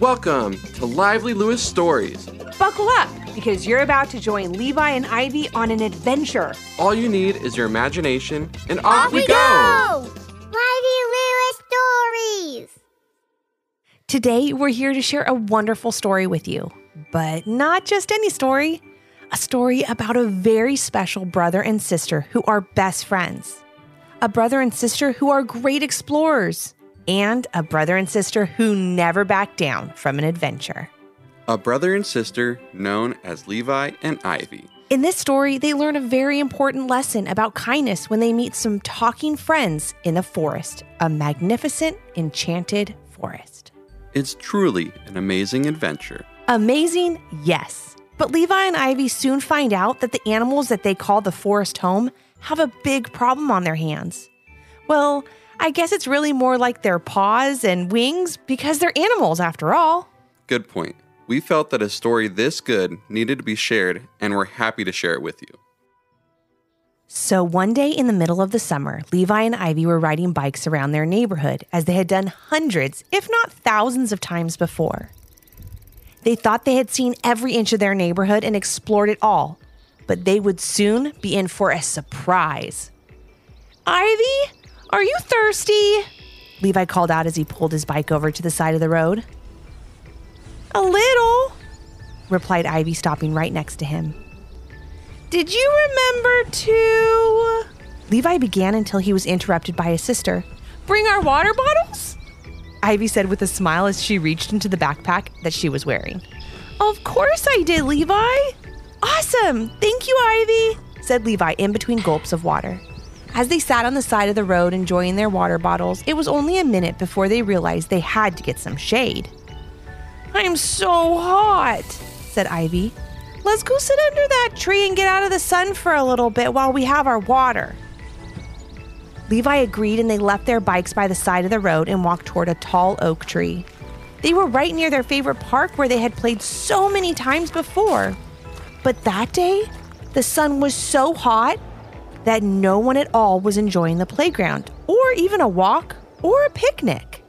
Welcome to Lively Lewis Stories. Buckle up because you're about to join Levi and Ivy on an adventure. All you need is your imagination, and off, Off we go! Lively Lewis Stories! Today, we're here to share a wonderful story with you, but not just any story, a story about a very special brother and sister who are best friends, a brother and sister who are great explorers, and a brother and sister who never backed down from an adventure. A brother and sister known as Levi and Ivy. In this story, they learn a very important lesson about kindness when they meet some talking friends in the forest, a magnificent, enchanted forest. It's truly an amazing adventure. Amazing, yes. But Levi and Ivy soon find out that the animals that they call the forest home have a big problem on their hands. Well, I guess it's really more like their paws and wings because they're animals after all. Good point. We felt that a story this good needed to be shared, and we're happy to share it with you. So one day in the middle of the summer, Levi and Ivy were riding bikes around their neighborhood as they had done hundreds, if not thousands, of times before. They thought they had seen every inch of their neighborhood and explored it all, but they would soon be in for a surprise. Ivy, are you thirsty? Levi called out as he pulled his bike over to the side of the road. A little, replied Ivy, stopping right next to him. Did you remember to. Levi began until he was interrupted by his sister. Bring our water bottles? Ivy said with a smile as she reached into the backpack that she was wearing. Of course I did, Levi. Awesome. Thank you, Ivy, said Levi in between gulps of water. As they sat on the side of the road enjoying their water bottles, it was only a minute before they realized they had to get some shade. I'm so hot, said Ivy. Let's go sit under that tree and get out of the sun for a little bit while we have our water. Levi agreed and they left their bikes by the side of the road and walked toward a tall oak tree. They were right near their favorite park where they had played so many times before. But that day, the sun was so hot that no one at all was enjoying the playground, or even a walk or a picnic.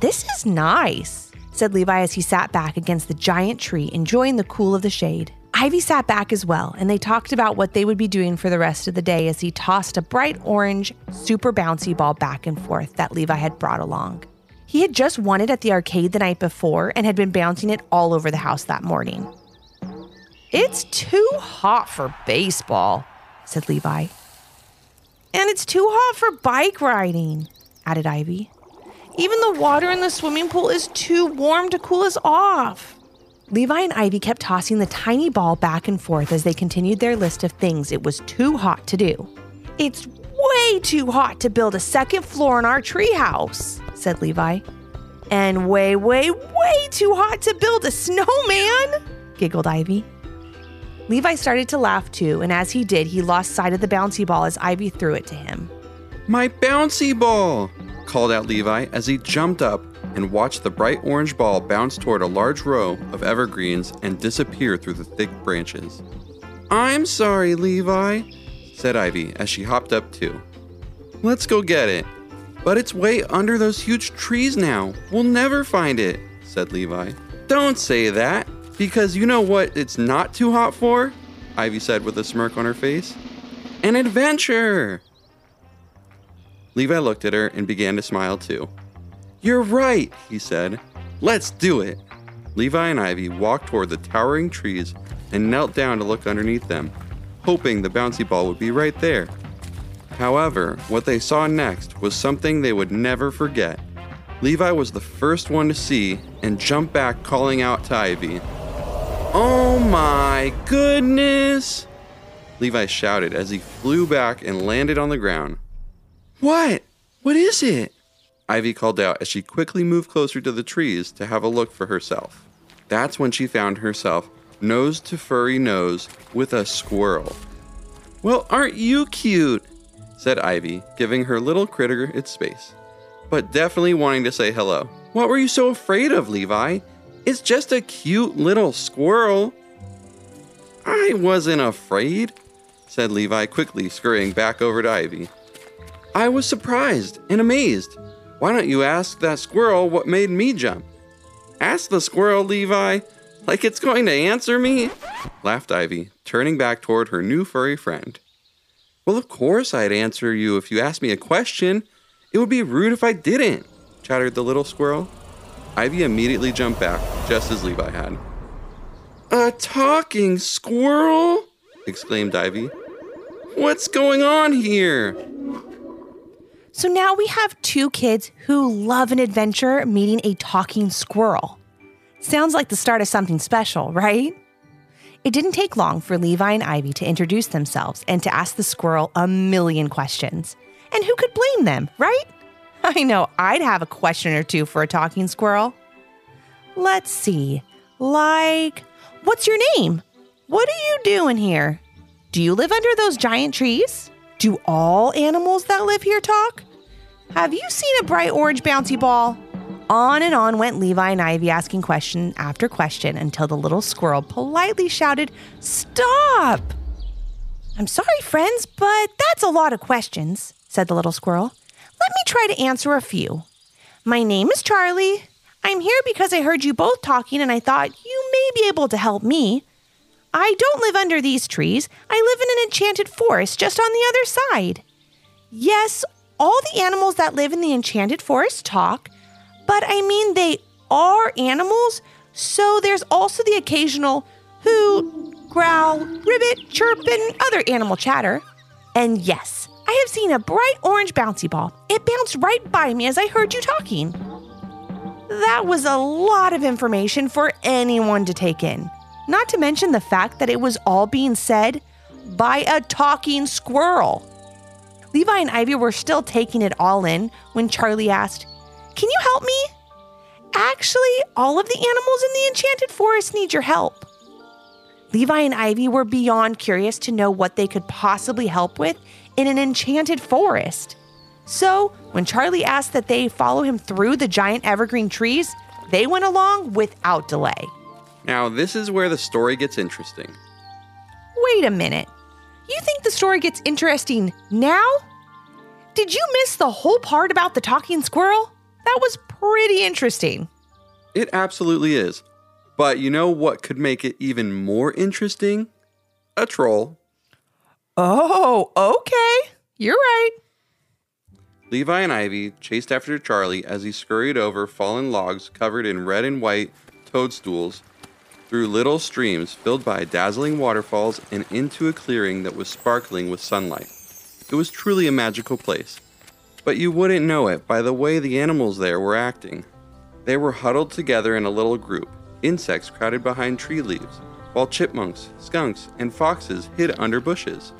This is nice, said Levi as he sat back against the giant tree, enjoying the cool of the shade. Ivy sat back as well, and they talked about what they would be doing for the rest of the day as he tossed a bright orange, super bouncy ball back and forth that Levi had brought along. He had just won it at the arcade the night before and had been bouncing it all over the house that morning. It's too hot for baseball, said Levi. And it's too hot for bike riding, added Ivy. Even the water in the swimming pool is too warm to cool us off. Levi and Ivy kept tossing the tiny ball back and forth as they continued their list of things it was too hot to do. It's way too hot to build a second floor in our treehouse, said Levi. And way, way, way too hot to build a snowman, giggled Ivy. Levi started to laugh too, and as he did, he lost sight of the bouncy ball as Ivy threw it to him. My bouncy ball! called out Levi as he jumped up and watched the bright orange ball bounce toward a large row of evergreens and disappear through the thick branches. I'm sorry, Levi, said Ivy as she hopped up too. Let's go get it. But it's way under those huge trees now. We'll never find it, said Levi. Don't say that, because you know what it's not too hot for? Ivy said with a smirk on her face. An adventure! Levi looked at her and began to smile too. You're right, he said. Let's do it. Levi and Ivy walked toward the towering trees and knelt down to look underneath them, hoping the bouncy ball would be right there. However, what they saw next was something they would never forget. Levi was the first one to see and jumped back, calling out to Ivy, Oh my goodness! Levi shouted as he flew back and landed on the ground. What? What is it? Ivy called out as she quickly moved closer to the trees to have a look for herself. That's when she found herself nose to furry nose with a squirrel. Well, aren't you cute? said Ivy, giving her little critter its space, but definitely wanting to say hello. What were you so afraid of, Levi? It's just a cute little squirrel. I wasn't afraid, said Levi, quickly scurrying back over to Ivy. I was surprised and amazed. Why don't you ask that squirrel what made me jump? Ask the squirrel, Levi. Like it's going to answer me? laughed Ivy, turning back toward her new furry friend. Well, of course I'd answer you if you asked me a question. It would be rude if I didn't, chattered the little squirrel. Ivy immediately jumped back, just as Levi had. A talking squirrel? exclaimed Ivy. What's going on here? So now we have two kids who love an adventure meeting a talking squirrel. Sounds like the start of something special, right? It didn't take long for Levi and Ivy to introduce themselves and to ask the squirrel a million questions. And who could blame them, right? I know I'd have a question or two for a talking squirrel. Let's see. Like, what's your name? What are you doing here? Do you live under those giant trees? Do all animals that live here talk? Have you seen a bright orange bouncy ball? On and on went Levi and Ivy asking question after question until the little squirrel politely shouted, Stop! I'm sorry, friends, but that's a lot of questions, said the little squirrel. Let me try to answer a few. My name is Charlie. I'm here because I heard you both talking and I thought you may be able to help me. I don't live under these trees. I live in an enchanted forest just on the other side. Yes, all the animals that live in the enchanted forest talk, but I mean they are animals, so there's also the occasional hoot, growl, ribbit, chirp, and other animal chatter. And yes, I have seen a bright orange bouncy ball. It bounced right by me as I heard you talking. That was a lot of information for anyone to take in. Not to mention the fact that it was all being said by a talking squirrel. Levi and Ivy were still taking it all in when Charlie asked, Can you help me? Actually, all of the animals in the enchanted forest need your help. Levi and Ivy were beyond curious to know what they could possibly help with in an enchanted forest. So, when Charlie asked that they follow him through the giant evergreen trees, they went along without delay. Now, this is where the story gets interesting. Wait a minute. You think the story gets interesting now? Did you miss the whole part about the talking squirrel? That was pretty interesting. It absolutely is. But you know what could make it even more interesting? A troll. Oh, okay. You're right. Levi and Ivy chased after Charlie as he scurried over fallen logs covered in red and white toadstools, through little streams filled by dazzling waterfalls, and into a clearing that was sparkling with sunlight. It was truly a magical place. But you wouldn't know it by the way the animals there were acting. They were huddled together in a little group, insects crowded behind tree leaves, while chipmunks, skunks, and foxes hid under bushes.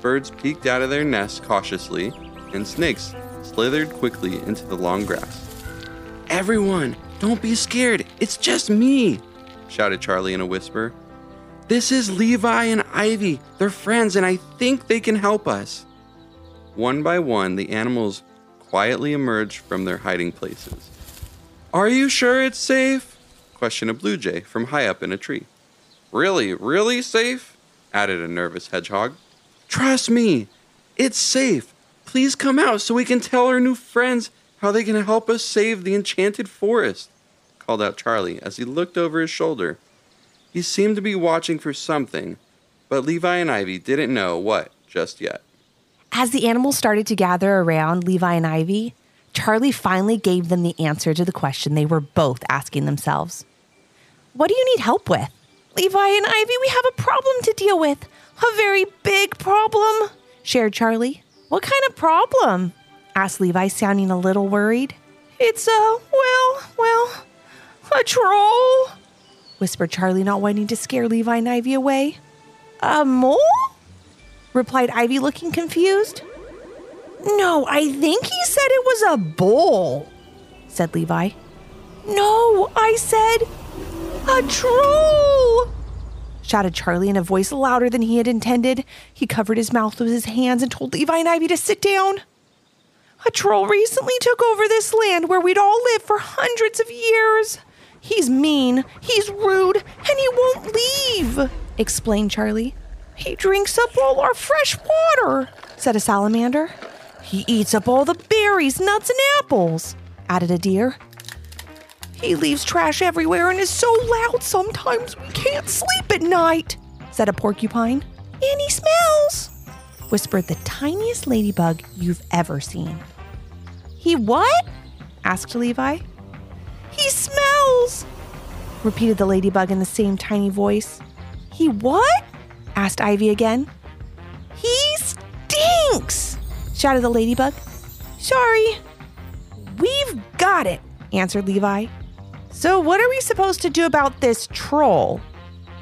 Birds peeked out of their nests cautiously, and snakes slithered quickly into the long grass. Everyone, don't be scared. It's just me, shouted Charlie in a whisper. This is Levi and Ivy. They're friends, and I think they can help us. One by one, the animals quietly emerged from their hiding places. Are you sure it's safe? Questioned a blue jay from high up in a tree. Really, really safe? added a nervous hedgehog. Trust me, it's safe. Please come out so we can tell our new friends how they can help us save the enchanted forest, called out Charlie as he looked over his shoulder. He seemed to be watching for something, but Levi and Ivy didn't know what just yet. As the animals started to gather around Levi and Ivy, Charlie finally gave them the answer to the question they were both asking themselves. What do you need help with? Levi and Ivy, we have a problem to deal with. A very big problem, shared Charlie. What kind of problem? asked Levi, sounding a little worried. It's a, well, well, a troll, whispered Charlie, not wanting to scare Levi and Ivy away. A mole? replied Ivy, looking confused. No, I think he said it was a bull, said Levi. No, I said a troll, shouted Charlie in a voice louder than he had intended. He covered his mouth with his hands and told Levi and Ivy to sit down. A troll recently took over this land where we'd all lived for hundreds of years. He's mean, he's rude, and he won't leave, explained Charlie. He drinks up all our fresh water, said a salamander. He eats up all the berries, nuts, and apples, added a deer. He leaves trash everywhere and is so loud sometimes we can't sleep at night, said a porcupine. And he smells, whispered the tiniest ladybug you've ever seen. He what? asked Levi. He smells, repeated the ladybug in the same tiny voice. He what? asked Ivy again. He stinks, shouted the ladybug. Sorry. We've got it, answered Levi. So, what are we supposed to do about this troll?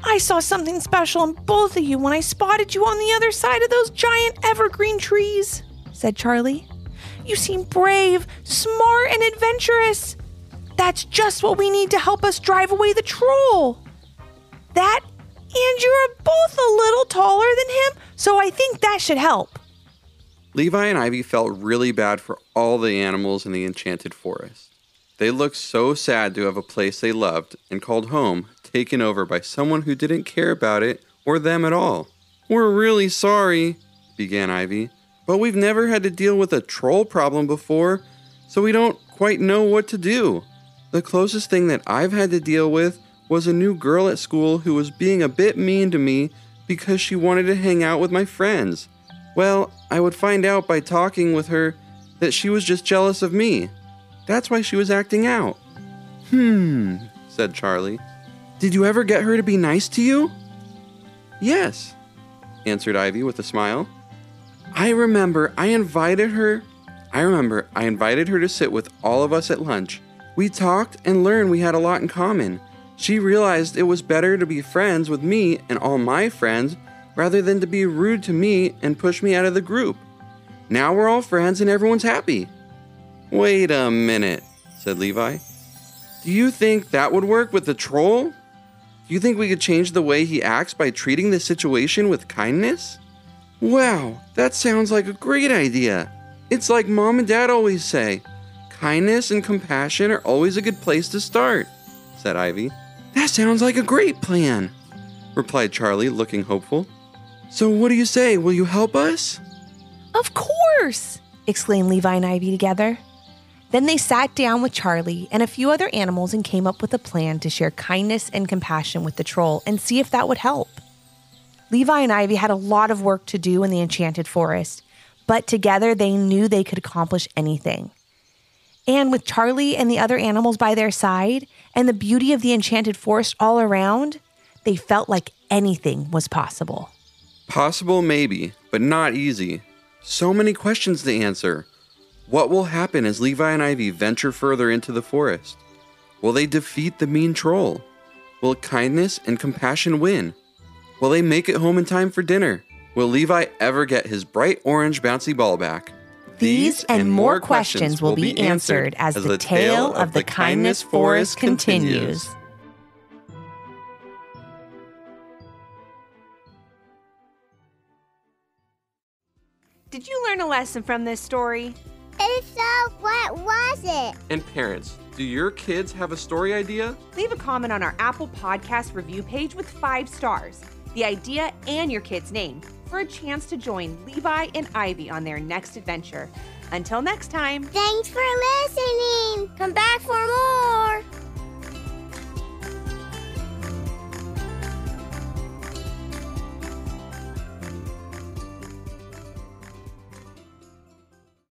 I saw something special in both of you when I spotted you on the other side of those giant evergreen trees, said Charlie. You seem brave, smart, and adventurous. That's just what we need to help us drive away the troll. That, and you're both a little taller than him, so I think that should help. Levi and Ivy felt really bad for all the animals in the enchanted forest. They looked so sad to have a place they loved and called home taken over by someone who didn't care about it or them at all. We're really sorry, began Ivy, but we've never had to deal with a troll problem before, so we don't quite know what to do. The closest thing that I've had to deal with was a new girl at school who was being a bit mean to me because she wanted to hang out with my friends. Well, I would find out by talking with her that she was just jealous of me. That's why she was acting out. Hmm, said Charlie. Did you ever get her to be nice to you? Yes, answered Ivy with a smile. I remember I invited her. I remember I invited her to sit with all of us at lunch. We talked and learned we had a lot in common. She realized it was better to be friends with me and all my friends rather than to be rude to me and push me out of the group. Now we're all friends and everyone's happy. Wait a minute, said Levi. Do you think that would work with the troll? Do you think we could change the way he acts by treating the situation with kindness? Wow, that sounds like a great idea. It's like mom and dad always say kindness and compassion are always a good place to start, said Ivy. That sounds like a great plan, replied Charlie, looking hopeful. So, what do you say? Will you help us? Of course! exclaimed Levi and Ivy together. Then they sat down with Charlie and a few other animals and came up with a plan to share kindness and compassion with the troll and see if that would help. Levi and Ivy had a lot of work to do in the enchanted forest, but together they knew they could accomplish anything. And with Charlie and the other animals by their side and the beauty of the enchanted forest all around, they felt like anything was possible. Possible, maybe, but not easy. So many questions to answer. What will happen as Levi and Ivy venture further into the forest? Will they defeat the mean troll? Will kindness and compassion win? Will they make it home in time for dinner? Will Levi ever get his bright orange bouncy ball back? These and more questions will be answered as the tale of the Kindness Forest continues. Did you learn a lesson from this story? If so, what was it? And parents, do your kids have a story idea? Leave a comment on our Apple Podcast review page with five stars, the idea, and your kid's name for a chance to join Levi and Ivy on their next adventure. Until next time. Thanks for listening. Come back for more.